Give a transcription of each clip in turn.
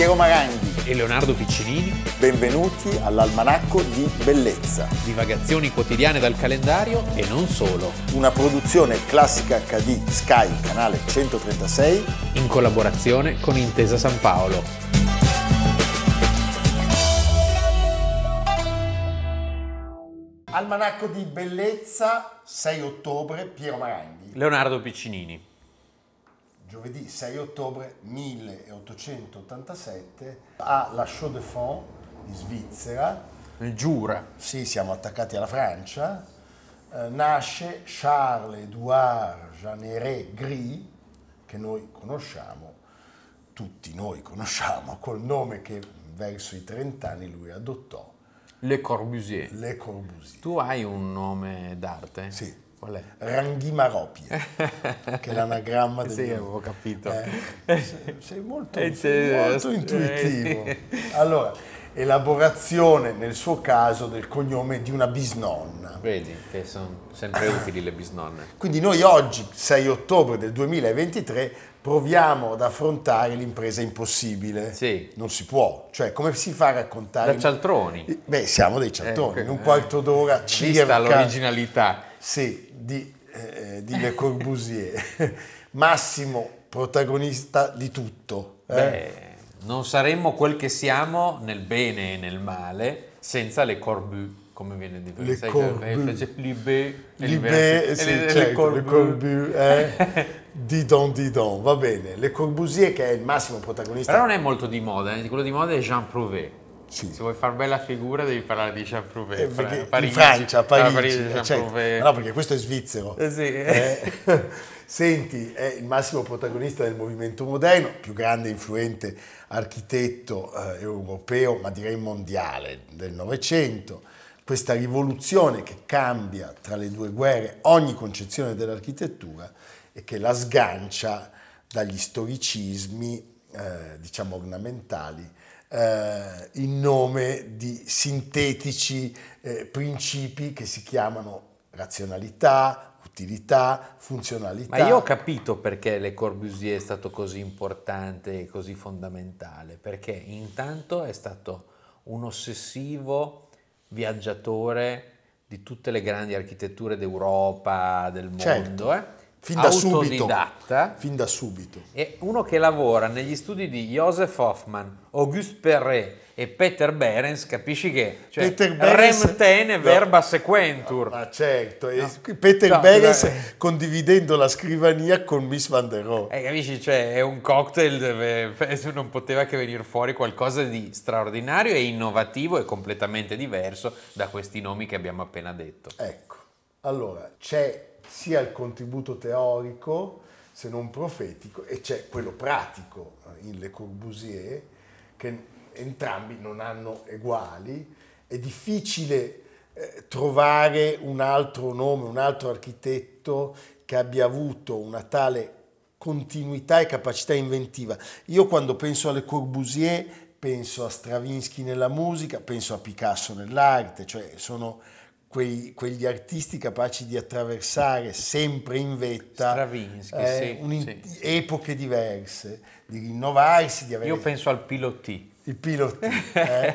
Piero Maranghi. e Leonardo Piccinini, Benvenuti all'Almanacco di Bellezza, divagazioni quotidiane dal calendario e non solo, una produzione classica HD Sky, canale 136. in collaborazione con Intesa San Paolo. Almanacco di Bellezza, 6 ottobre, Piero Maranghi. Leonardo Piccinini. Giovedì 6 ottobre 1887 a La Chaux de Fonds in Svizzera. Il Giura. Sì, siamo attaccati alla Francia. eh, nasce Charles-Édouard Jeanneret Gris, che noi conosciamo, tutti noi conosciamo, col nome che verso i 30 anni lui adottò, Le Corbusier. Le Corbusier. Tu hai un nome d'arte? Sì. Qual è? Ranghi Maropie, che è l'anagramma del Sì, mio- avevo capito. Eh, sei, sei molto, Eh, sì, molto eh, intuitivo. eh. Allora, elaborazione nel suo caso del cognome di una bisnonna. Vedi che sono sempre utili le bisnonne. Quindi noi oggi, 6 ottobre del 2023, proviamo ad affrontare l'impresa impossibile. Sì. Non si può, cioè come si fa a raccontare... Da cialtroni. Beh, siamo dei cialtroni, Eh, in un eh. quarto d'ora Vista circa... l'originalità. Sì, di, eh, di Le Corbusier. Massimo protagonista di tutto. eh. Beh, non saremmo quel che siamo nel bene e nel male senza le corbu, come viene detto. Le Sai corbu. che fece Libé, sì, le- le certo, le. Corbu, eh? Didon Didon, va bene. Le Corbusier che è il massimo protagonista. Però non è molto di moda, eh. quello di moda è Jean Prouvé. Sì. Se vuoi far bella figura devi parlare di Jean Prouvé. Eh, perché Fra- in Francia, Parigi, Parigi, eh. Prouvé. No, perché questo è svizzero. Eh sì. Eh, Senti, è il massimo protagonista del movimento moderno, più grande e influente architetto eh, europeo, ma direi mondiale del Novecento. Questa rivoluzione che cambia tra le due guerre ogni concezione dell'architettura e che la sgancia dagli storicismi, eh, diciamo ornamentali, eh, in nome di sintetici eh, principi che si chiamano razionalità, utilità, funzionalità. Ma io ho capito perché Le Corbusier è stato così importante e così fondamentale, perché intanto è stato un ossessivo viaggiatore di tutte le grandi architetture d'Europa, del mondo, Certo. eh? Fin da subito, fin da subito. e uno che lavora negli studi di Joseph Hoffman, Auguste Perret e Peter Behrens, capisci che cioè, Peter Behrens- rem tene no. verba sequentur. Ma certo, e Peter No, Beres dai. condividendo la scrivania con Miss Van der Rohe. Eh, capisci? Cioè, è un cocktail dove non poteva che venire fuori qualcosa di straordinario e innovativo e completamente diverso da questi nomi che abbiamo appena detto. Ecco, allora c'è sia il contributo teorico, se non profetico, e c'è quello pratico eh, in Le Corbusier, che entrambi non hanno eguali. È difficile eh, trovare un altro nome, un altro architetto che abbia avuto una tale continuità e capacità inventiva. Io quando penso alle Corbusier penso a Stravinsky nella musica, penso a Picasso nell'arte, cioè sono quei- quegli artisti capaci di attraversare sempre in vetta eh, sì, sì. epoche diverse, di rinnovarsi, di avere Io penso al piloti. il piloti. eh.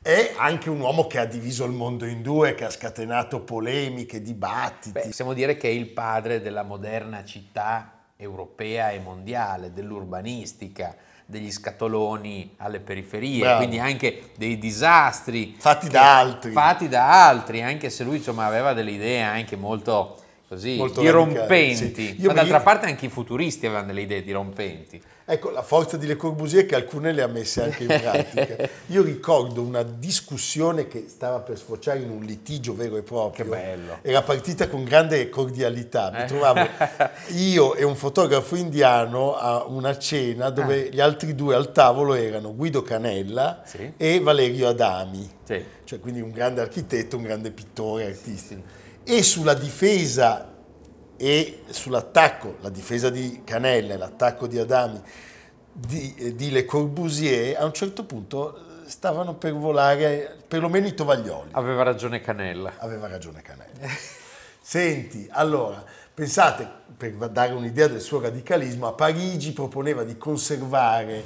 È anche un uomo che ha diviso il mondo in due, che ha scatenato polemiche, dibattiti. Beh, possiamo dire che è il padre della moderna città europea e mondiale, dell'urbanistica, degli scatoloni alle periferie, Bravo. quindi anche dei disastri Fatti da altri. Fatti da altri, anche se lui insomma aveva delle idee anche molto così Molto radicali, sì. Io Ma d'altra parte anche i futuristi avevano delle idee dirompenti. Ecco, la forza di Le Corbusier che alcune le ha messe anche in pratica. Io ricordo una discussione che stava per sfociare in un litigio vero e proprio. Che bello. Era partita con grande cordialità. Mi Eh. trovavo io e un fotografo indiano a una cena dove gli altri due al tavolo erano Guido Canella Ah. Sì. e Valerio Adami. Sì. Cioè, quindi un grande architetto, un grande pittore, artista. E sulla difesa e sull'attacco, la difesa di Canella e l'attacco di Adami di, eh, di Le Corbusier, a un certo punto eh, stavano per volare perlomeno i tovaglioli. Aveva ragione Canella. Aveva ragione Canella. Senti, allora, pensate, per dare un'idea del suo radicalismo, a Parigi proponeva di conservare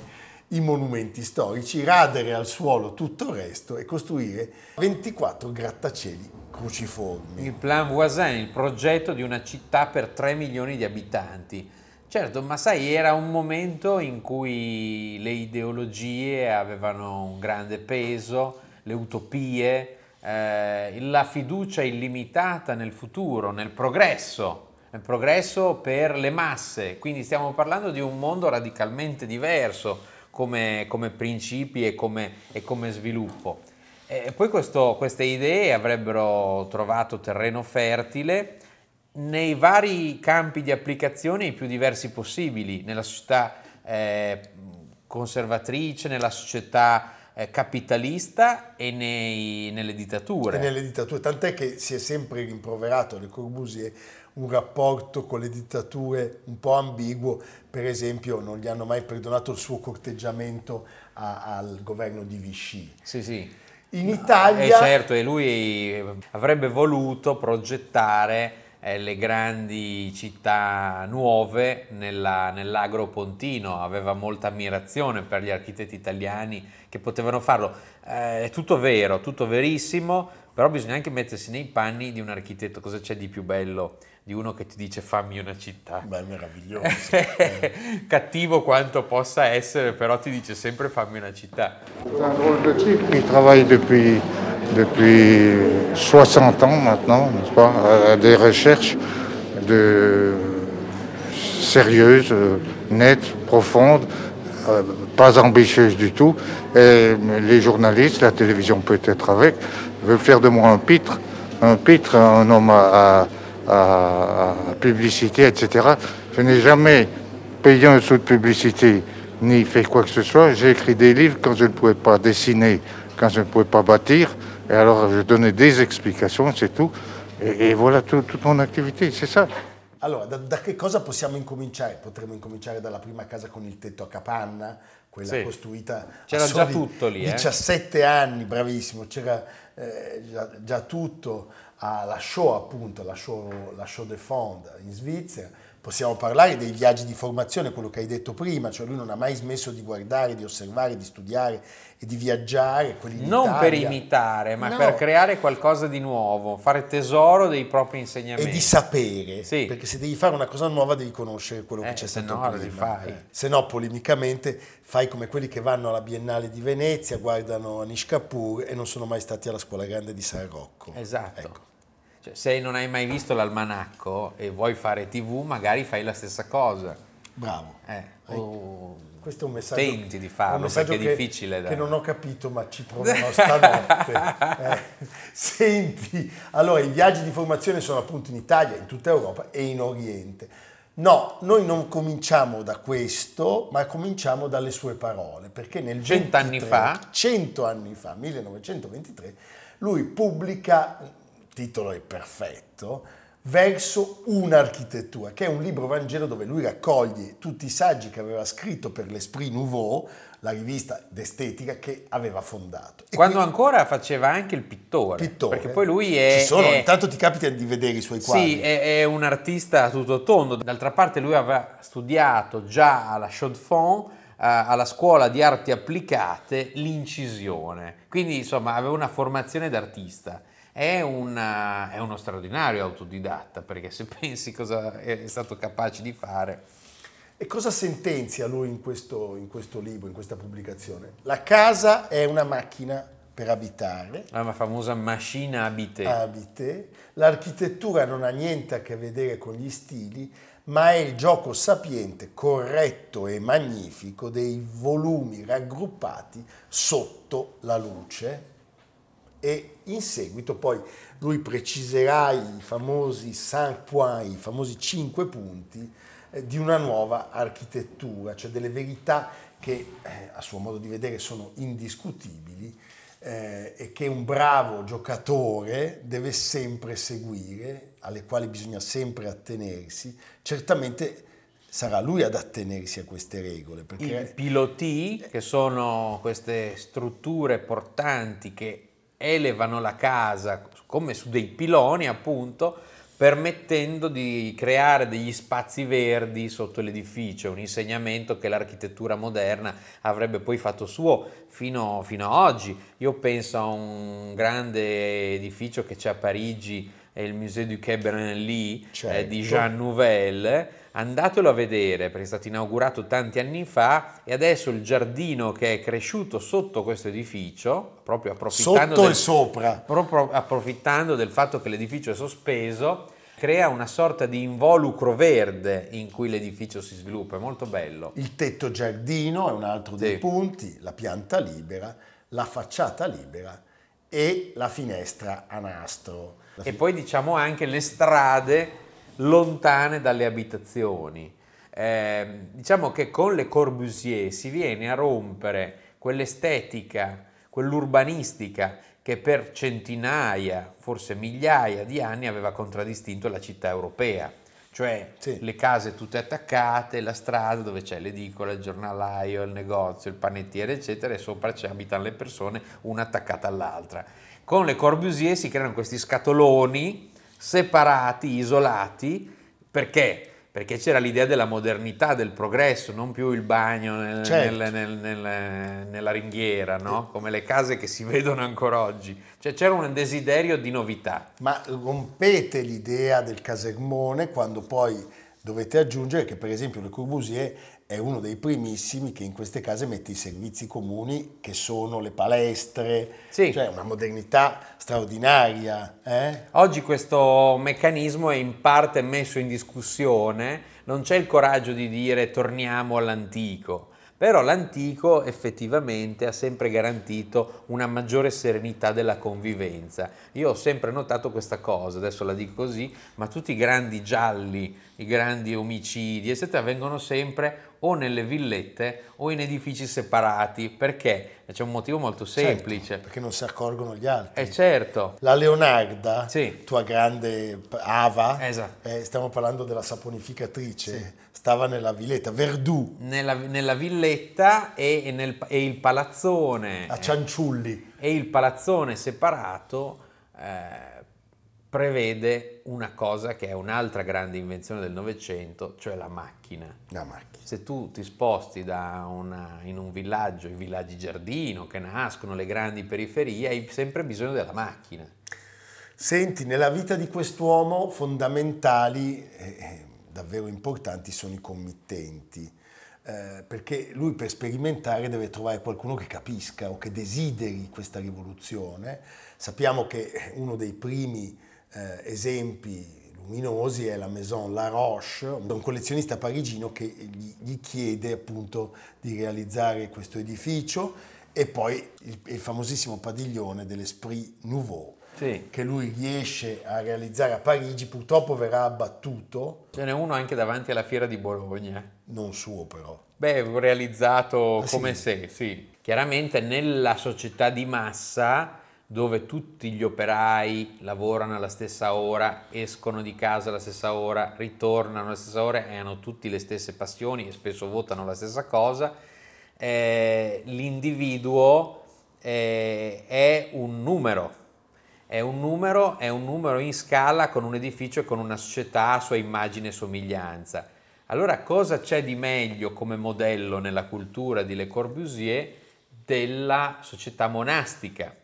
i monumenti storici, radere al suolo tutto il resto e costruire 24 grattacieli cruciformi. Il Plan Voisin, il progetto di una città per 3 milioni di abitanti. Certo, ma sai, era un momento in cui le ideologie avevano un grande peso, le utopie, eh, la fiducia illimitata nel futuro, nel progresso, nel progresso per le masse. Quindi stiamo parlando di un mondo radicalmente diverso come, come principi e come, e come sviluppo. E poi questo, queste idee avrebbero trovato terreno fertile nei vari campi di applicazione i più diversi possibili, nella società eh, conservatrice, nella società eh, capitalista e nei, nelle dittature. E nelle dittature, tant'è che si è sempre rimproverato Le Corbusier un rapporto con le dittature un po' ambiguo, per esempio non gli hanno mai perdonato il suo corteggiamento a, al governo di Vichy. Sì, sì. In Italia... Eh, certo, e lui avrebbe voluto progettare eh, le grandi città nuove nella, nell'agropontino, aveva molta ammirazione per gli architetti italiani che potevano farlo. Eh, è tutto vero, tutto verissimo, però bisogna anche mettersi nei panni di un architetto, cosa c'è di più bello di uno che ti dice fammi una città. Beh, meraviglioso. Cattivo quanto possa essere, però ti dice sempre fammi una città. Il travaille depuis, depuis 60 ans maintenant, n'est-ce pas, à des recherches de, sérieuses, nettes, profondes, euh, pas ambitieuses du tout. Et les journalistes, la télévision peut-être avec, veulent faire de moi un pitre, un pitre, un homme à, à à, publicité, etc. Je n'ai jamais payé un sou de publicité ni fait quoi que ce soit. J'ai écrit des livres quand je ne pouvais pas dessiner, quand je ne pouvais pas bâtir. Et alors je donnais des explications, c'est tout. Et, voilà tout, toute mon activité, c'est ça. Allora, da, da, che cosa possiamo incominciare? Potremmo incominciare dalla prima casa con il tetto a capanna, quella sì. costruita c'era già tutto lì. 17 eh? anni, bravissimo, c'era eh, già, già tutto alla show appunto, la show, la show de Fond in Svizzera, possiamo parlare dei viaggi di formazione, quello che hai detto prima, cioè lui non ha mai smesso di guardare, di osservare, di studiare e di viaggiare. non Italia. per imitare, ma no. per creare qualcosa di nuovo, fare tesoro dei propri insegnamenti. E di sapere, sì. perché se devi fare una cosa nuova devi conoscere quello eh, che c'è stato no, prima. Eh. Se no, polemicamente, fai come quelli che vanno alla Biennale di Venezia, guardano Anish Kapoor e non sono mai stati alla Scuola Grande di San Rocco. Esatto. Ecco. Cioè, se non hai mai visto l'almanacco e vuoi fare tv, magari fai la stessa cosa. Bravo. Eh, o questo è un messaggio, tenti di farlo perché è che, difficile da... che non ho capito ma ci proverò stanotte eh. senti allora i viaggi di formazione sono appunto in Italia in tutta Europa e in Oriente no noi non cominciamo da questo ma cominciamo dalle sue parole perché nel cento anni fa 100 anni fa 1923 lui pubblica titolo è perfetto, verso un'architettura, che è un libro Vangelo dove lui raccoglie tutti i saggi che aveva scritto per l'Esprit Nouveau, la rivista d'estetica che aveva fondato. E Quando ancora faceva anche il pittore, pittore. Perché poi lui è... Ci sono, è, intanto ti capita di vedere i suoi quadri. Sì, è, è, un artista tutto tondo. D'altra parte lui aveva studiato già alla Chaux de Fonds, alla scuola di arti applicate, l'incisione. Quindi insomma aveva una formazione d'artista è, una, è uno straordinario autodidatta, perché se pensi cosa è stato capace di fare. E cosa sentenzia lui in questo, in questo libro, in questa pubblicazione? La casa è una macchina per abitare. La famosa macchina habité. Habité. L'architettura non ha niente a che vedere con gli stili, ma è il gioco sapiente, corretto e magnifico dei volumi raggruppati sotto la luce e in seguito poi lui preciserà i famosi 5 points, i famosi 5 punti eh, di una nuova architettura, cioè delle verità che eh, a suo modo di vedere sono indiscutibili eh, e che un bravo giocatore deve sempre seguire, alle quali bisogna sempre attenersi. Certamente sarà lui ad attenersi a queste regole. Perché... I piloti, che sono queste strutture portanti che elevano la casa come su dei piloni appunto, permettendo di creare degli spazi verdi sotto l'edificio, un insegnamento che l'architettura moderna avrebbe poi fatto suo fino, fino ad oggi. Io penso a un grande edificio che c'è a Parigi, è il Musée du Quai Branly certo. eh, di. Jean Nouvel, andatelo a vedere perché è stato inaugurato tanti anni fa e adesso il giardino che è cresciuto sotto questo edificio, proprio approfittando, del, sopra. proprio approfittando del fatto che l'edificio è sospeso, crea una sorta di involucro verde in cui l'edificio si sviluppa, è molto bello. Il tetto giardino è un altro dei sì. punti, la pianta libera, la facciata libera e la finestra a nastro. E poi diciamo anche le strade lontane dalle abitazioni. Eh, diciamo che con le Corbusier si viene a rompere quell'estetica, quell'urbanistica che per centinaia, forse migliaia di anni aveva contraddistinto la città europea, cioè sì. le case tutte attaccate, la strada dove c'è l'edicola, il giornalaio, il negozio, il panettiere, eccetera, e sopra ci abitano le persone una attaccata all'altra. Con le Corbusier si creano questi scatoloni separati, isolati, perché? Perché c'era l'idea della modernità, del progresso, non più il bagno nel, certo. nel, nel, nella ringhiera, no? come le case che si vedono ancora oggi. Cioè c'era un desiderio di novità. Ma rompete l'idea del casermone quando poi dovete aggiungere che per esempio Le Corbusier è uno dei primissimi che in queste case mette i servizi comuni che sono le palestre, sì. cioè una modernità straordinaria. Eh? Oggi questo meccanismo è in parte messo in discussione, non c'è il coraggio di dire torniamo all'antico. Però l'antico effettivamente ha sempre garantito una maggiore serenità della convivenza. Io ho sempre notato questa cosa, adesso la dico così, ma tutti i grandi gialli, i grandi omicidi, eccetera, vengono sempre o nelle villette o in edifici separati. Perché? C'è un motivo molto certo, semplice. Certo, perché non si accorgono gli altri. Eh certo. La Leonarda, sì. tua grande Ava, esatto. eh, stiamo parlando della saponificatrice, sì. stava nella villetta, Verdù. Nella, nella villetta e, nel, e, il palazzone. A Cianciulli. E il palazzone separato... Eh, prevede una cosa che è un'altra grande invenzione del Novecento, cioè la macchina. La macchina. Se tu ti sposti una, in un villaggio, i villaggi giardino che nascono, le grandi periferie, hai sempre bisogno della macchina. Senti, nella vita di quest'uomo fondamentali, eh, davvero importanti, sono i committenti. Eh, perché lui per sperimentare deve trovare qualcuno che capisca o che desideri questa rivoluzione. Sappiamo che uno dei primi eh, esempi luminosi è la Maison La Roche, un collezionista parigino che gli, gli chiede appunto di realizzare questo edificio e poi il, il famosissimo padiglione dell'Esprit Nouveau sì. che lui riesce a realizzare a Parigi, purtroppo verrà abbattuto. Ce n'è uno anche davanti alla fiera di Bologna. Non suo però. Beh, realizzato ah, come sì. se, sì. Chiaramente nella società di massa dove tutti gli operai lavorano alla stessa ora, escono di casa alla stessa ora, ritornano alla stessa ora e hanno tutti le stesse passioni e spesso votano la stessa cosa, eh, l'individuo eh, è un numero, è un numero, è un numero in scala con un edificio e con una società a sua immagine e somiglianza. Allora cosa c'è di meglio come modello nella cultura di Le Corbusier della società monastica?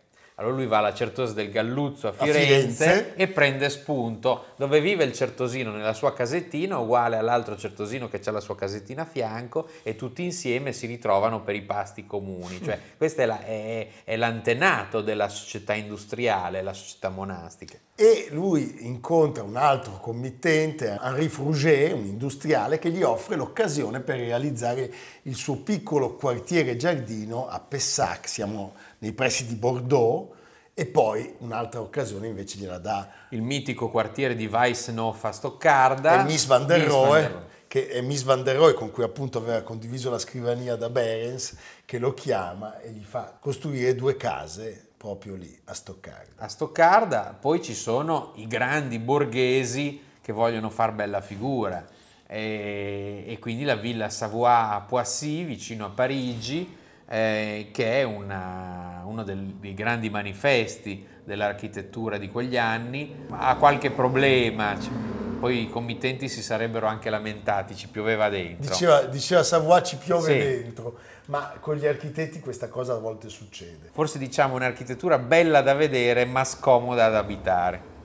Allora lui va alla Certosa del Galluzzo a Firenze, a Firenze, e prende spunto. Dove vive il certosino? Nella sua casettina, uguale all'altro certosino che ha la sua casettina a fianco e tutti insieme si ritrovano per i pasti comuni. Cioè, questo è, la, è, è l'antenato della società industriale, la società monastica. E lui incontra un altro committente, Henri Fruget, un industriale, che gli offre l'occasione per realizzare il suo piccolo quartiere giardino a Pessac, siamo nei pressi di Bordeaux, e poi un'altra occasione invece gliela dà. Il mitico quartiere di Weissnoff a Stoccarda. E Miss Van der Rohe, che è Miss Van der Rohe con cui appunto aveva condiviso la scrivania da Berens, che lo chiama e gli fa costruire due case proprio lì, a Stoccarda. A Stoccarda, poi ci sono i grandi borghesi che vogliono far bella figura e, e quindi la villa Savoie a Poissy, vicino a Parigi, eh, che è una, uno del, dei grandi manifesti dell'architettura di quegli anni, ha qualche problema, poi i committenti si sarebbero anche lamentati, ci pioveva dentro. Diceva, diceva Savoie ci piove Sì. dentro, ma con gli architetti questa cosa a volte succede. Forse diciamo un'architettura bella da vedere ma scomoda da abitare.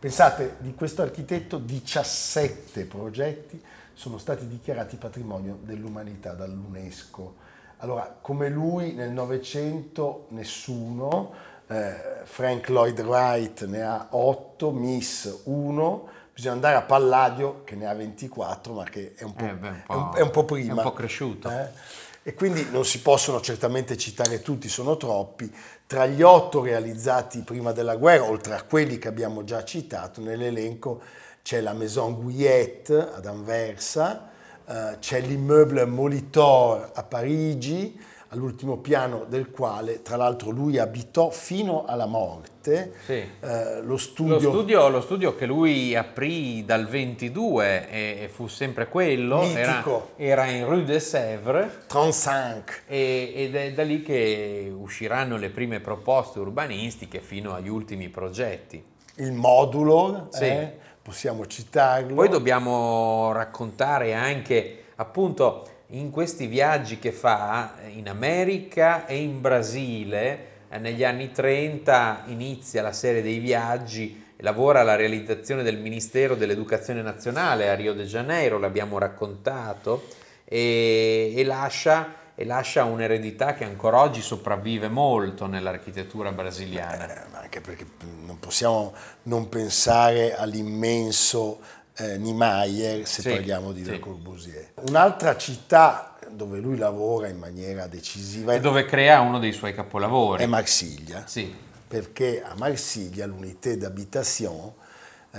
Pensate, di questo architetto 17 progetti sono stati dichiarati patrimonio dell'umanità dall'UNESCO. Allora, come lui nel Novecento nessuno, eh, Frank Lloyd Wright ne ha 8, Miss 1, bisogna andare a Palladio che ne ha 24, ma che è un po', Eh, beh, un è un- po'- è un po' prima. è un po' cresciuto. Eh? E quindi non si possono certamente citare tutti, sono troppi. Tra gli otto realizzati prima della guerra, oltre a quelli che abbiamo già citato, nell'elenco c'è la Maison Guyette ad Anversa, eh, c'è l'immeuble Molitor a Parigi, all'ultimo piano del quale tra l'altro lui abitò fino alla morte. Sì. Eh, lo Lo studio, studio, lo studio che lui aprì dal 22 e, e fu sempre quello, era, era in Rue de Sèvres 35. e- ed è da lì che usciranno le prime proposte urbanistiche fino agli ultimi progetti. il modulo, Sì. eh, possiamo citarlo. Poi dobbiamo raccontare anche appunto in questi viaggi che fa in America e in Brasile, eh, negli anni 30 inizia la serie dei viaggi, lavora alla realizzazione del Ministero dell'Educazione Nazionale a Rio de Janeiro, l'abbiamo raccontato, e, e lascia, e lascia un'eredità che ancora oggi sopravvive molto nell'architettura brasiliana. Eh, anche perché non possiamo non pensare all'immenso eh, Niemeyer se Sì, parliamo di sì. Le Corbusier. Un'altra città dove lui lavora in maniera decisiva E dove crea uno dei suoi capolavori. è Marsiglia, Sì. perché a Marsiglia l'unité d'habitation,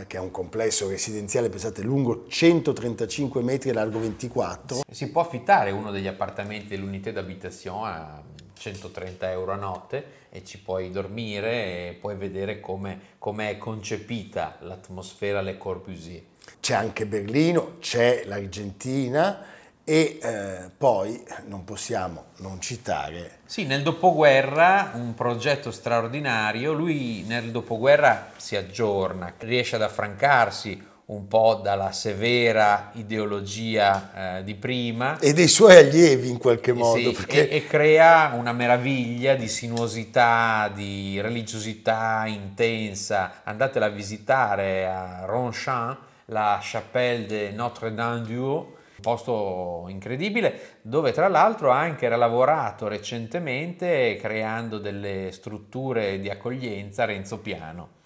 che è un complesso residenziale, pensate, lungo 135 metri e largo 24, Si può affittare uno degli appartamenti dell'unità d'abitazione a 130 euro a notte e ci puoi dormire e puoi vedere come come è concepita l'atmosfera Le Corbusier. c'è anche Berlino, c'è l'Argentina e eh, poi non possiamo non citare Sì, nel dopoguerra un progetto straordinario, lui nel dopoguerra si aggiorna, riesce ad affrancarsi un po' dalla severa ideologia eh, di prima e dei suoi allievi in qualche modo, Sì, perché e, e crea una meraviglia di sinuosità, di religiosità intensa. Andatela a visitare a Ronchamp, la Chapelle de Notre-Dame-du-Haut, posto incredibile dove tra l'altro ha anche lavorato recentemente creando delle strutture di accoglienza Renzo Piano.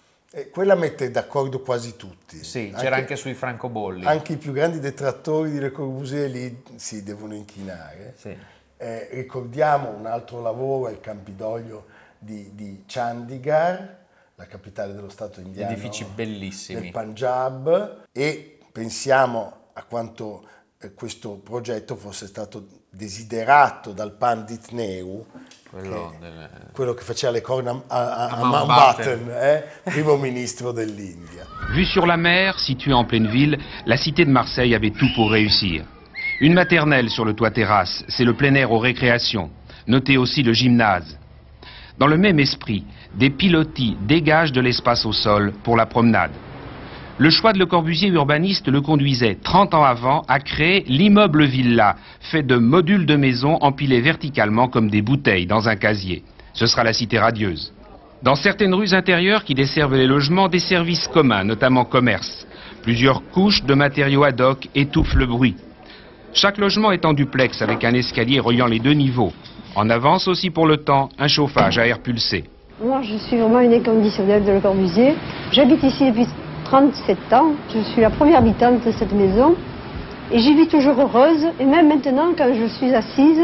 quella mette d'accordo quasi tutti. Sì, c'era anche sui francobolli. anche i più grandi detrattori di Le Corbusier lì si devono inchinare. Sì. Eh, ricordiamo un altro lavoro, il Campidoglio di, di Chandigarh, la capitale dello Stato indiano Edifici bellissimi. del Punjab e pensiamo a quanto questo progetto fosse stato desiderato dal Pandit Nehru, Quello che- del- quello che faceva le corna a, a- A. Mountbatten, eh, primo ministro dell'India. Vue sur la mer, située en pleine ville, la cité de Marseille avait tout pour réussir. Une maternelle sur le toit terrasse, c'est le plein air aux récréations. Notez aussi le gymnase. Dans le même esprit, des pilotis dégagent de l'espace au sol pour la promenade. Le choix de Le Corbusier urbaniste le conduisait 30 ans avant à créer l'immeuble villa, fait de modules de maisons empilés verticalement comme des bouteilles dans un casier. Ce sera la cité radieuse. Dans certaines rues intérieures qui desservent les logements, des services communs, notamment commerce. Plusieurs couches de matériaux ad hoc étouffent le bruit. Chaque logement est en duplex avec un escalier reliant les deux niveaux. En avance aussi pour le temps, un chauffage à air pulsé. Moi, je suis vraiment une inconditionnelle de Le Corbusier. J'habite ici depuis 37 ans. Je suis la première habitante de cette maison. Et j'y vis toujours heureuse. Et même maintenant, quand je suis assise,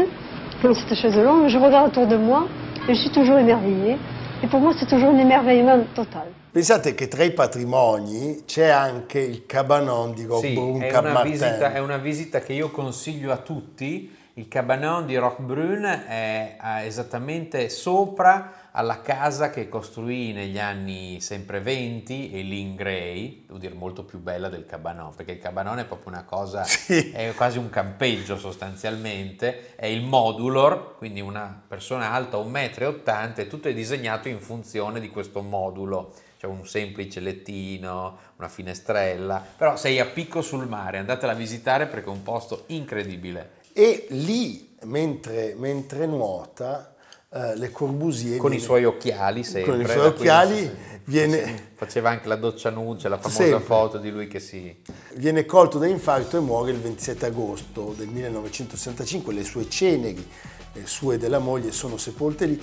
dans cette chaise longue, je regarde autour de moi et je suis toujours émerveillée. Et pour moi, c'est toujours un émerveillement total. Pensate che tra i patrimoni c'è anche il cabanon di Sì, Roquebrune è Cap una, Martin. visita, è una visita che io consiglio a tutti. Il cabanon di Roquebrune è esattamente sopra alla casa che costruì negli anni sempre 20 Eileen Gray, devo dire molto più bella del cabanon, perché il cabanon è proprio una cosa, Sì. è quasi un campeggio sostanzialmente, è il modulor, quindi una persona alta 1,80 m e tutto è disegnato in funzione di questo modulo, c'è un semplice lettino, una finestrella, però sei a picco sul mare, andatela a visitare perché è un posto incredibile. E lì, mentre, mentre nuota, eh, Le Corbusier... Con i viene- suoi occhiali sempre. Con i suoi occhiali si- viene- Faceva anche la doccia nude, la famosa Sempre. foto di lui che si... Viene colto da infarto e muore il 27 agosto del 1965. Le sue ceneri, le sue della moglie, sono sepolte lì.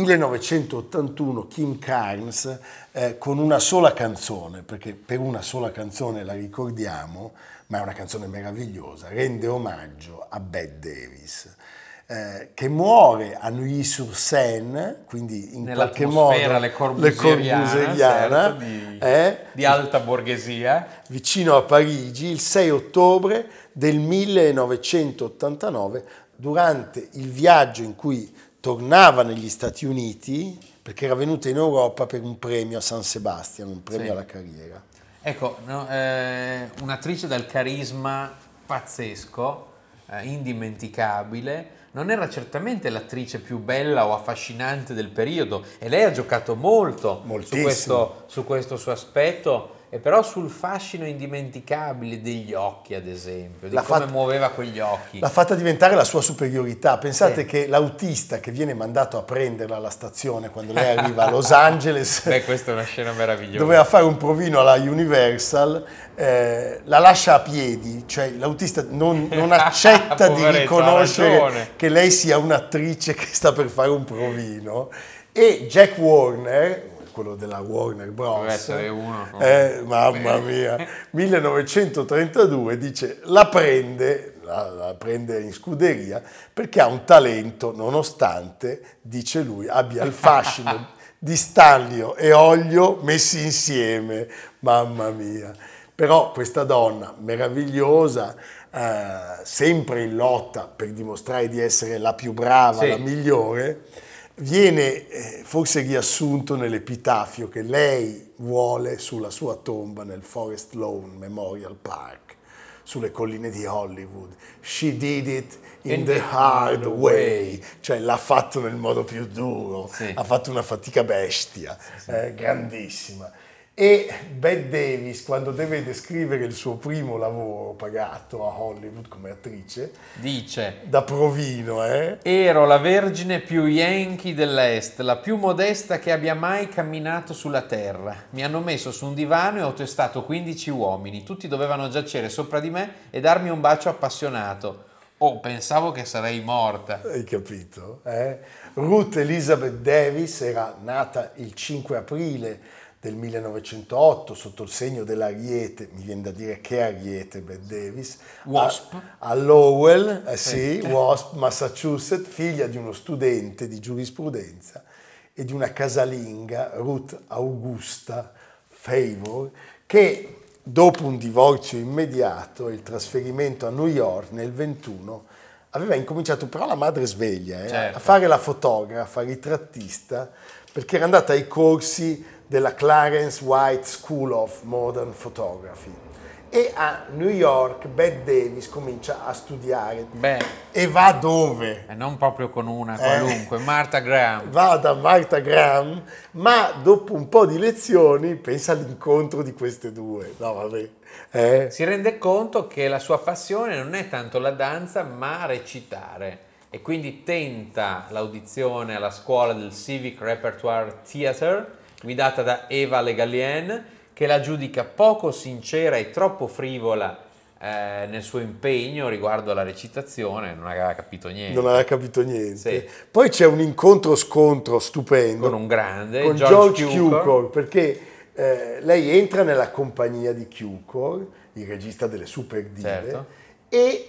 1981 Kim Carnes eh, con una sola canzone, perché per una sola canzone la ricordiamo, ma è una canzone meravigliosa, rende omaggio a Bette Davis, eh, che muore a Neuilly-sur-Seine, quindi in qualche modo le Corbusieriana, certo, di, eh, di alta borghesia. vicino a Parigi il 6 ottobre del 1989 durante il viaggio in cui tornava negli Stati Uniti perché era venuta in Europa per un premio a San Sebastian, un premio Sì. alla carriera. Ecco, no, eh, un'attrice dal carisma pazzesco, eh, indimenticabile, non era certamente l'attrice più bella o affascinante del periodo e lei ha giocato molto su questo, su questo suo aspetto e però sul fascino indimenticabile degli occhi, ad esempio, di L'ha come fatta- muoveva quegli occhi. L'ha fatta diventare la sua superiorità. Pensate Sì. che l'autista che viene mandato a prenderla alla stazione quando lei arriva a Los Angeles Beh, questa è una scena meravigliosa. doveva fare un provino alla Universal, eh, la lascia a piedi, cioè l'autista non, non accetta di riconoscere che lei sia un'attrice che sta per fare un provino e Jack Warner, quello della Warner Bros. Deve essere uno. Eh, mamma mia, 1932 dice la prende, la, la prende in scuderia perché ha un talento nonostante, dice lui, abbia il fascino di Stanlio e Olio messi insieme, mamma mia. Però questa donna meravigliosa, eh, sempre in lotta per dimostrare di essere la più brava, Sì. la migliore, viene eh, forse riassunto nell'epitafio che lei vuole sulla sua tomba nel Forest Lawn Memorial Park, sulle colline di Hollywood. She did it in, In the hard hard way, way. cioè l'ha fatto nel modo più duro, Sì. ha fatto una fatica bestia, eh, grandissima. E Bette Davis, quando deve descrivere il suo primo lavoro pagato a Hollywood come attrice, Dice, da provino, eh, ero la vergine più yankee dell'Est, la più modesta che abbia mai camminato sulla terra. Mi hanno messo su un divano e ho testato 15 uomini, tutti dovevano giacere sopra di me e darmi un bacio appassionato. Oh, pensavo che sarei morta. Hai capito? eh? Ruth Elizabeth Davis era nata il 5 aprile del 1908 sotto il segno dell'Ariete, mi viene da dire che Ariete Bette Davis, Wasp. a, a Lowell, eh sì, Wasp, Massachusetts, figlia di uno studente di giurisprudenza e di una casalinga, Ruth Augusta Favor, che dopo un divorzio immediato e il trasferimento a New York nel 21 aveva incominciato, però la madre sveglia, eh, Certo. a fare la fotografa, ritrattista, perché era andata ai corsi della Clarence White School of Modern Photography. E a New York Bette Davis comincia a studiare. Beh, E va dove? e non proprio con una qualunque, Martha Graham. Va da Martha Graham, ma dopo un po' di lezioni pensa all'incontro di queste due. No, vabbè. Eh? Si rende conto che la sua passione non è tanto la danza, ma recitare. E quindi tenta l'audizione alla scuola del Civic Repertoire Theatre, guidata da Eva Legalien, che la giudica poco sincera e troppo frivola eh, nel suo impegno riguardo alla recitazione, non aveva capito niente. Non aveva capito niente. Sì. Poi c'è un incontro-scontro stupendo Con un grande, con George, George, Cukor. Cukor, perché eh, lei entra nella compagnia di Cukor, il regista delle super dive, Certo. e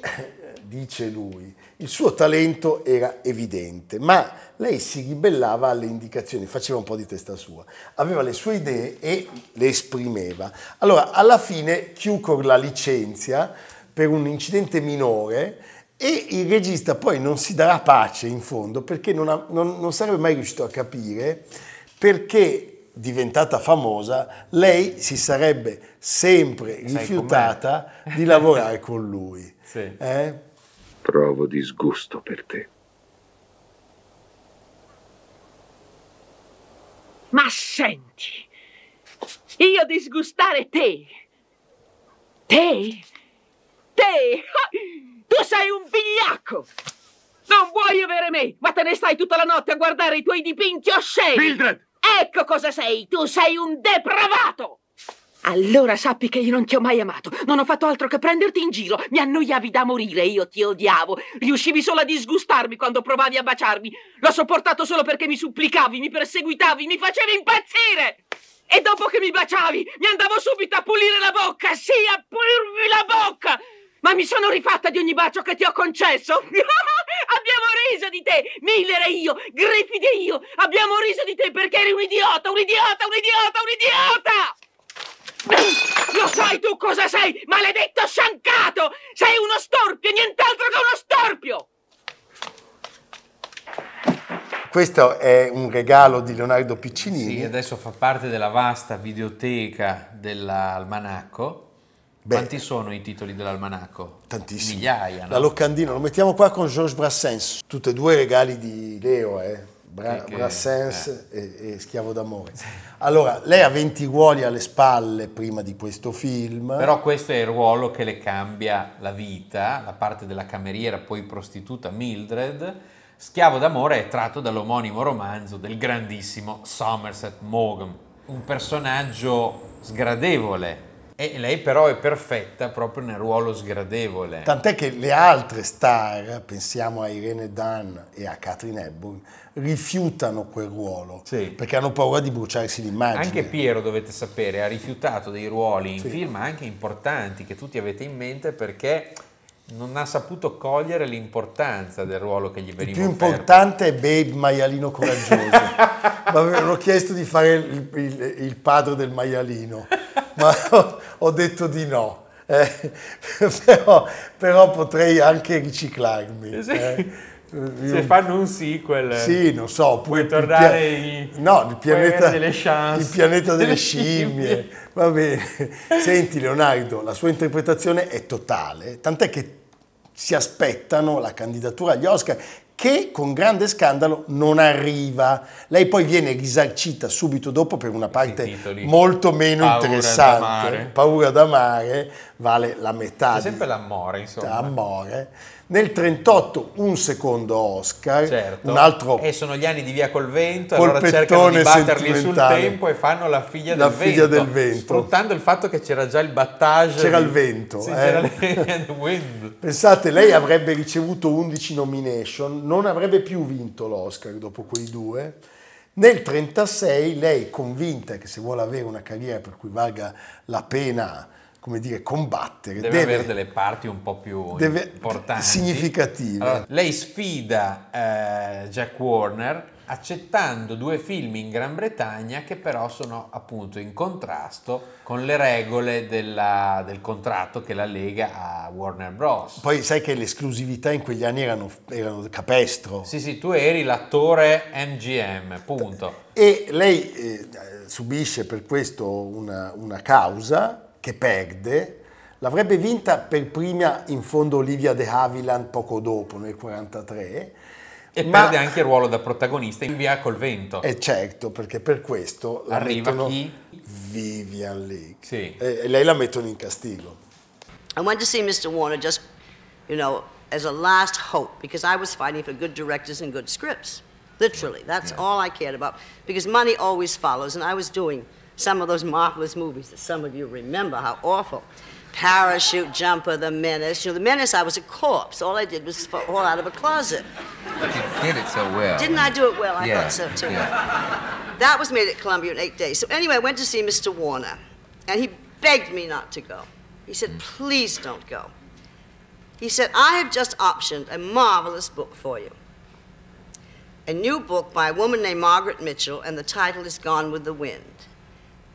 dice lui, il suo talento era evidente, ma lei si ribellava alle indicazioni, faceva un po' di testa sua, aveva le sue idee e le esprimeva. Allora, alla fine Cukor la licenzia per un incidente minore e il regista poi non si darà pace in fondo perché non, ha, non, non sarebbe mai riuscito a capire perché diventata famosa, lei si sarebbe sempre rifiutata di lavorare con lui. Sì. Eh? Provo disgusto per te. Ma senti, io disgustare te? Te? Te? Tu sei un vigliacco! Non vuoi avere me, ma te ne stai tutta la notte a guardare i tuoi dipinti osceni! Mildred! Ecco cosa sei! Tu sei un depravato! Allora sappi che io non ti ho mai amato. Non ho fatto altro che prenderti in giro. Mi annoiavi da morire, io ti odiavo. Riuscivi solo a disgustarmi quando provavi a baciarmi. L'ho sopportato solo perché mi supplicavi, mi perseguitavi, mi facevi impazzire! E dopo che mi baciavi, mi andavo subito a pulire la bocca! Sì, a pulirmi la bocca! Ma mi sono rifatta di ogni bacio che ti ho concesso! Abbiamo riso di te! Miller e io! Griffith e io! Abbiamo riso di te perché eri un idiota! Un idiota! Un idiota! Un idiota! Lo sai tu cosa sei, maledetto sciancato! Sei uno storpio, nient'altro che uno storpio! Questo è un regalo di Leonardo Piccinini. Sì, adesso fa parte della vasta videoteca dell'almanacco. Beh. Quanti sono i titoli dell'almanacco? Tantissimi. Migliaia, no? La locandina, lo mettiamo qua con Georges Brassens. Tutti e due regali di Leo, eh. Bra- Che- Brassens e, e Schiavo d'amore. Allora, lei ha 20 ruoli alle spalle prima di questo film. Però questo è il ruolo che le cambia la vita, la parte della cameriera, poi prostituta Mildred. Schiavo d'amore è tratto dall'omonimo romanzo del grandissimo Somerset Maugham, un personaggio sgradevole. E lei però è perfetta proprio nel ruolo sgradevole. Tant'è che le altre star, pensiamo a Irene Dunn e a Catherine Hepburn, rifiutano quel ruolo Sì. perché hanno paura di bruciarsi l'immagine. Anche Piero, dovete sapere, ha rifiutato dei ruoli in film anche importanti che tutti avete in mente perché non ha saputo cogliere l'importanza del ruolo che gli Il veniva più offerto. importante è Babe Maialino Coraggioso. Mi avevano chiesto di fare il, il- il padre del maialino, ma ho, ho detto di no. eh. però, però potrei anche riciclarmi. Sì. eh. Se fanno un sequel, Sì, non so, puoi il tornare pia- in- no, il pianeta, delle chance. il pianeta delle scimmie. scimmie. Va bene. Senti Leonardo, la sua interpretazione è totale, tant'è che si aspettano la candidatura agli Oscar che con grande scandalo non arriva. Lei poi viene risarcita subito dopo per una parte molto meno Paura interessante. d'amare. Paura d'amare vale la metà C'è sempre l'amore, insomma. Amore. Nel 38 un secondo Oscar, Certo. un altro E sono gli anni di Via col Vento, Polpettone allora cercano di batterli sul tempo e fanno la figlia, La del, figlia vento, del vento. sfruttando il fatto che c'era già il battage. C'era di- il vento, Sì, eh. c'era wind. Pensate, lei avrebbe ricevuto 11 nomination, non avrebbe più vinto l'Oscar dopo quei due. Nel 36 lei convinta che se vuole avere una carriera per cui valga la pena, come dire, combattere, Deve, avere delle parti un po' più deve- importanti. significative. Allora, lei sfida eh, Jack Warner accettando due film in Gran Bretagna che però sono appunto in contrasto con le regole della- del contratto che la lega a Warner Bros. Poi sai che le esclusività in quegli anni erano, erano capestro. Sì, sì, tu eri l'attore MGM, punto. E lei eh, subisce per questo una, una causa che perde. L'avrebbe vinta per prima in fondo Olivia de Havilland poco dopo, nel 1943. E Ma- perde anche il ruolo da protagonista in Via col Vento. E certo, perché per questo la Arriva mettono chi? Vivian Leigh. Sì. E, e lei la mettono in castigo. I went to see Mr. Warner just, you know, as a last hope because I was fighting for good directors and good scripts. Literally, that's all I cared about because money always follows, and I was doing some of those marvelous movies that some of you remember how awful. Parachute Jumper, The Menace. You know, The Menace, I was a corpse. All I did was fall out of a closet. But you did it so well. Didn't I do it well? I Yeah, thought so too. yeah. That was made at Columbia in eight days. So anyway, I went to see Mr. Warner, and he begged me not to go. He said, hmm. please don't go. He said, I have just optioned a marvelous book for you. A new book by a woman named Margaret Mitchell, and the title is Gone with the Wind.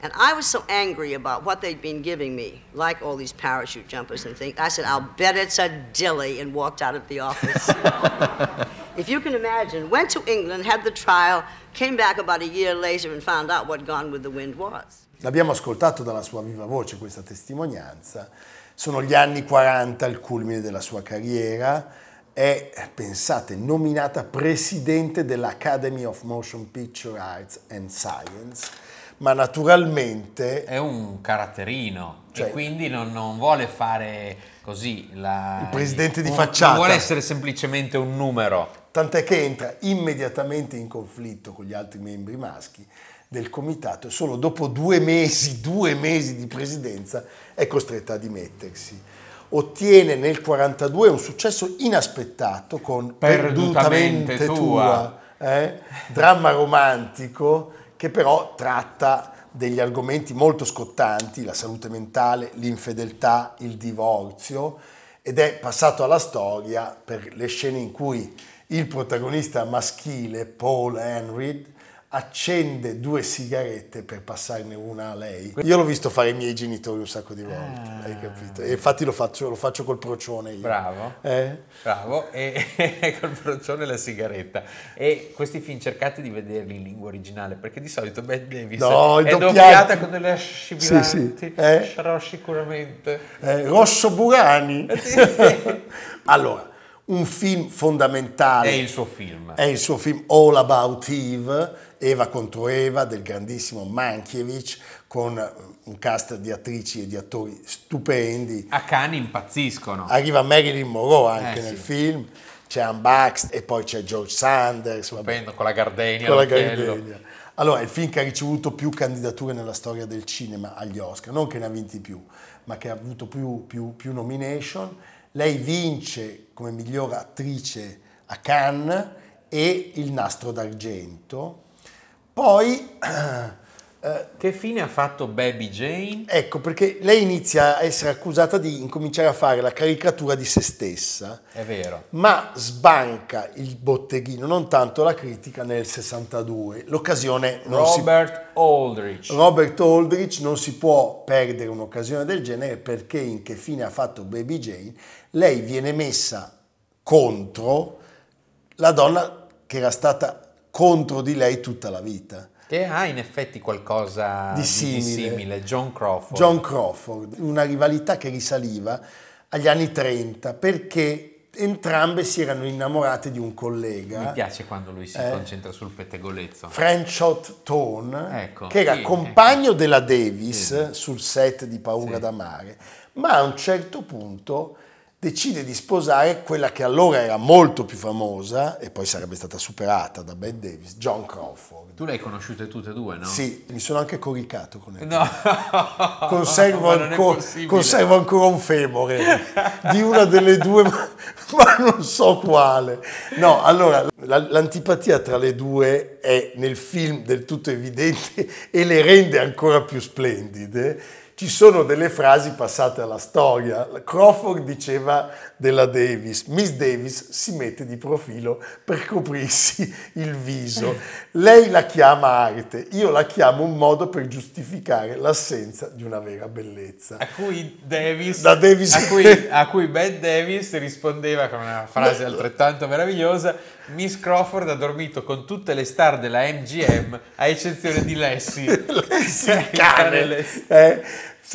And I was so angry about what they'd been giving me, like all these parachute jumpers and things. I said, I'll bet it's a dilly, and walked out of the office. if you can imagine, went to England, had the trial, came back about a year later and found out what Gone with the Wind was. L'abbiamo ascoltato dalla sua viva voce questa testimonianza. Sono gli anni 40, il culmine della sua carriera. È, pensate, nominata presidente dell'Academy of Motion Picture Arts and Science, ma naturalmente È un caratterino Cioè- e quindi non, non vuole fare così la, Il presidente di un- facciata. Non vuole essere semplicemente un numero. tant'è che entra immediatamente in conflitto con gli altri membri maschi del comitato e solo dopo due mesi, due mesi di presidenza è costretta a dimettersi. Ottiene nel 42 un successo inaspettato con Perdutamente Perdutamente tua. tua, eh? dramma romantico che però tratta degli argomenti molto scottanti, la salute mentale, l'infedeltà, il divorzio ed è passato alla storia per le scene in cui il protagonista maschile, Paul Henry, accende due sigarette per passarne una a lei. Io l'ho visto fare i miei genitori un sacco di volte, hai capito? E infatti lo faccio, lo faccio col procione io. Bravo. Eh? Bravo, e col procione la sigaretta. E questi film cercate di vederli in lingua originale, perché di solito Bette Davis No, è doppiata con delle asci Sì, sì, eh. Sarò sicuramente. Eh, Rosso Burani. allora, un film fondamentale. È il suo film. È il suo film All About Eve, Eva contro Eva, del grandissimo Mankiewicz, con un cast di attrici e di attori stupendi. A cani impazziscono. Arriva Marilyn Monroe anche Eh, nel sì. film, c'è Anne Bax e poi c'è George Sanders. vabbè. Stupendo, con la gardenia Con la gardenia. Allora, il film che ha ricevuto più candidature nella storia del cinema agli Oscar, non che ne ha vinti più, ma che ha avuto più, più- più nomination. Lei vince come miglior attrice a Cannes e il nastro d'argento. Poi, Che fine ha fatto Baby Jane? ecco, perché lei inizia a essere accusata di incominciare a fare la caricatura di se stessa, È vero. ma sbanca il botteghino, non tanto la critica, nel 62. L'occasione non si Robert Aldrich. Robert Aldrich non si può perdere un'occasione del genere perché in che fine ha fatto Baby Jane lei viene messa contro la donna che era stata contro di lei tutta la vita. Che ha in effetti qualcosa Di di simile. simile, John Crawford. John Crawford, una rivalità che risaliva agli anni 30 perché entrambe si erano innamorate di un collega. Mi piace quando lui si Eh. concentra sul pettegolezzo. Franchot Tone, Ecco, che era sì, compagno della Davis Sì. sul set di Paura Sì. d'amare, ma a un certo punto decide di sposare quella che allora era molto più famosa e poi sarebbe stata superata da Bette Davis, John Crawford. Tu le hai conosciute tutte e due, no? Sì, mi sono anche coricato con lei. No. Conservo, è ancora, conservo ancora un femore di una delle due, ma, ma non so quale. No, allora, la- l'antipatia tra le due è nel film del tutto evidente e le rende ancora più splendide. Ci sono delle frasi passate alla storia. Crawford diceva della Davis, Miss Davis si mette di profilo per coprirsi il viso. Lei la chiama arte, io la chiamo un modo per giustificare l'assenza di una vera bellezza. A cui Davis, Da Davis- a cui, a cui Bette Davis rispondeva con una frase altrettanto meravigliosa: Miss Crawford ha dormito con tutte le star della MGM, a eccezione di Lessie. Lessie, cane. Lessie. Eh,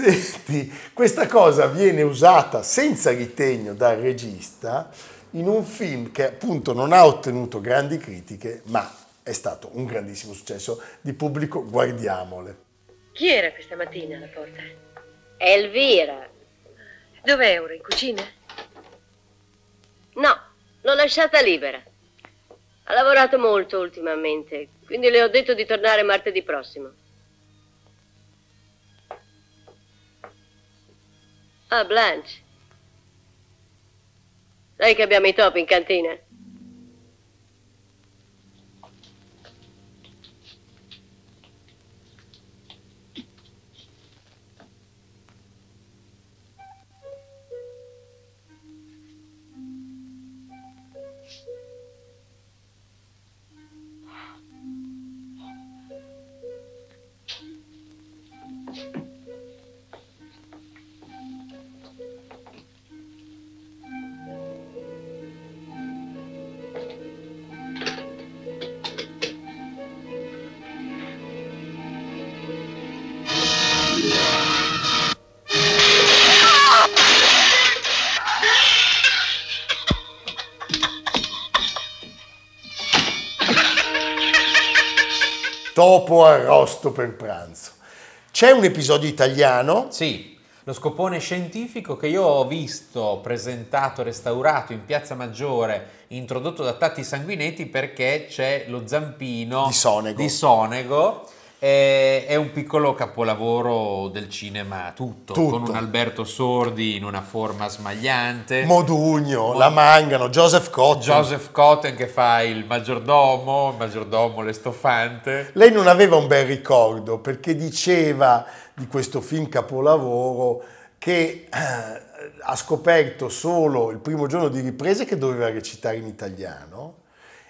senti, questa cosa viene usata senza ritegno dal regista in un film che appunto non ha ottenuto grandi critiche, ma è stato un grandissimo successo di pubblico. Guardiamole. Chi era questa mattina alla porta? Elvira. Dov'è ora? In cucina? No, l'ho lasciata libera. Ha lavorato molto ultimamente, quindi le ho detto di tornare martedì prossimo. Ah, Blanche. Sai che abbiamo i topi in cantina? Topo arrosto per pranzo. C'è un episodio italiano. Sì, lo scopone scientifico che io ho visto presentato, restaurato in Piazza Maggiore, introdotto da Tatti Sanguinetti perché c'è lo zampino Di Sonego. di Sonego. È, è un piccolo capolavoro del cinema tutto, Tutto. con un Alberto Sordi in una forma smagliante. Modugno, La Mangano, Joseph Cotton. Joseph Cotten che fa il maggiordomo, il maggiordomo l'estofante. Lei non aveva un bel ricordo perché diceva di questo film capolavoro che eh, ha scoperto solo il primo giorno di riprese che doveva recitare in italiano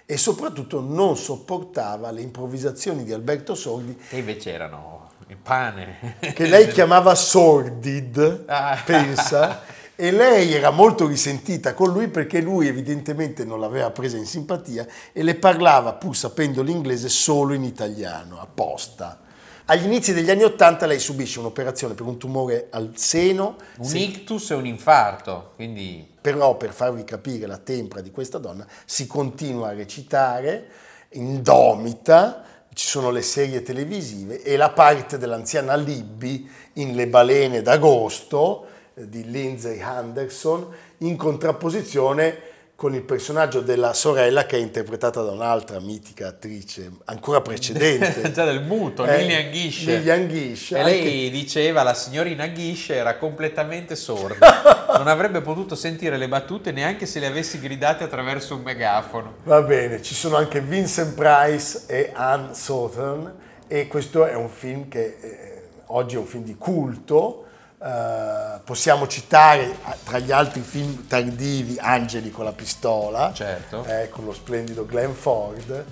e soprattutto non sopportava le improvvisazioni di Alberto Sordi Che invece erano il pane. che lei chiamava sordid, Ah. pensa, e lei era molto risentita con lui perché lui evidentemente non l'aveva presa in simpatia e le parlava, pur sapendo l'inglese, solo in italiano, apposta. Agli inizi degli anni Ottanta lei subisce un'operazione per un tumore al seno, Un se- ictus e un infarto, quindi però per farvi capire la tempra di questa donna si continua a recitare, indomita, ci sono le serie televisive e la parte dell'anziana Libby in Le balene d'agosto eh, di Lindsay Anderson in contrapposizione con il personaggio della sorella che è interpretata da un'altra mitica attrice ancora precedente. già del muto, Eh, Lilian Ghish. Lilian Ghish, E lei diceva la signorina Ghish era completamente sorda, non avrebbe potuto sentire le battute neanche se le avessi gridate attraverso un megafono. Va bene, ci sono anche Vincent Price e Anne Southern e questo è un film che eh, oggi è un film di culto. Eh, possiamo citare eh, tra gli altri film tardivi Angeli con la pistola, Certo. eh, con lo splendido Glenn Ford.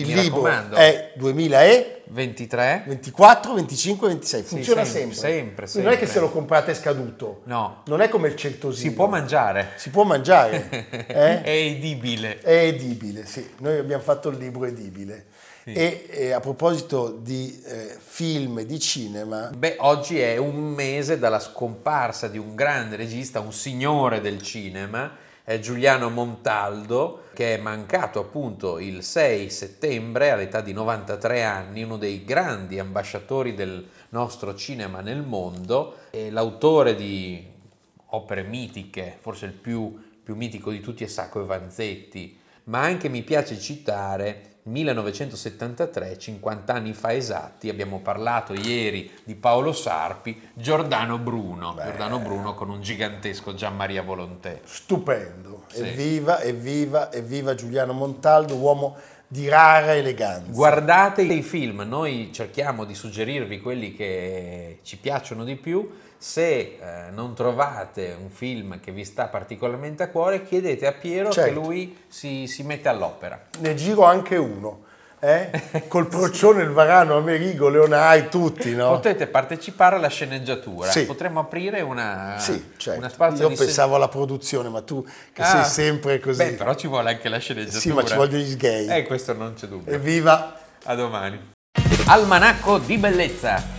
Il Mi libro raccomando. è 2024, 23? 25, 26, funziona sempre, sempre. sempre, Quindi Non è che sempre. se lo comprate è scaduto. No, Non è come il certosino. si può mangiare. Si può mangiare. eh? È edibile. È edibile, sì. Noi abbiamo fatto il libro edibile. E, e a proposito di eh, film e di cinema, Beh, oggi è un mese dalla scomparsa di un grande regista, un signore del cinema, Giuliano Montaldo, che è mancato appunto il 6 settembre all'età di 93 anni, uno dei grandi ambasciatori del nostro cinema nel mondo, l'autore di opere mitiche, forse il più, più mitico di tutti è Sacco e Vanzetti, ma anche mi piace citare 1973, 50 anni fa esatti, abbiamo parlato ieri di Paolo Sarpi, Giordano Bruno, Giordano Bruno con un gigantesco Gianmaria Volontè. stupendo. Sì. Evviva, evviva, evviva Giuliano Montaldo, uomo di rara eleganza. Guardate i film, noi cerchiamo di suggerirvi quelli che ci piacciono di più. Se eh, non trovate un film che vi sta particolarmente a cuore, chiedete a Piero che Certo. lui si, si mette all'opera. Ne giro anche uno. Eh? Col procione, il varano, Amerigo, Leonai, tutti, no? Potete partecipare alla sceneggiatura. Sì. Potremmo aprire una, Sì, certo. una spazio Io pensavo alla produzione, ma tu che Ah, sei sempre così. Beh, però ci vuole anche la sceneggiatura. Sì, ma ci vogliono gli sgay. Eh, questo non c'è dubbio. Evviva! A domani. Almanacco di bellezza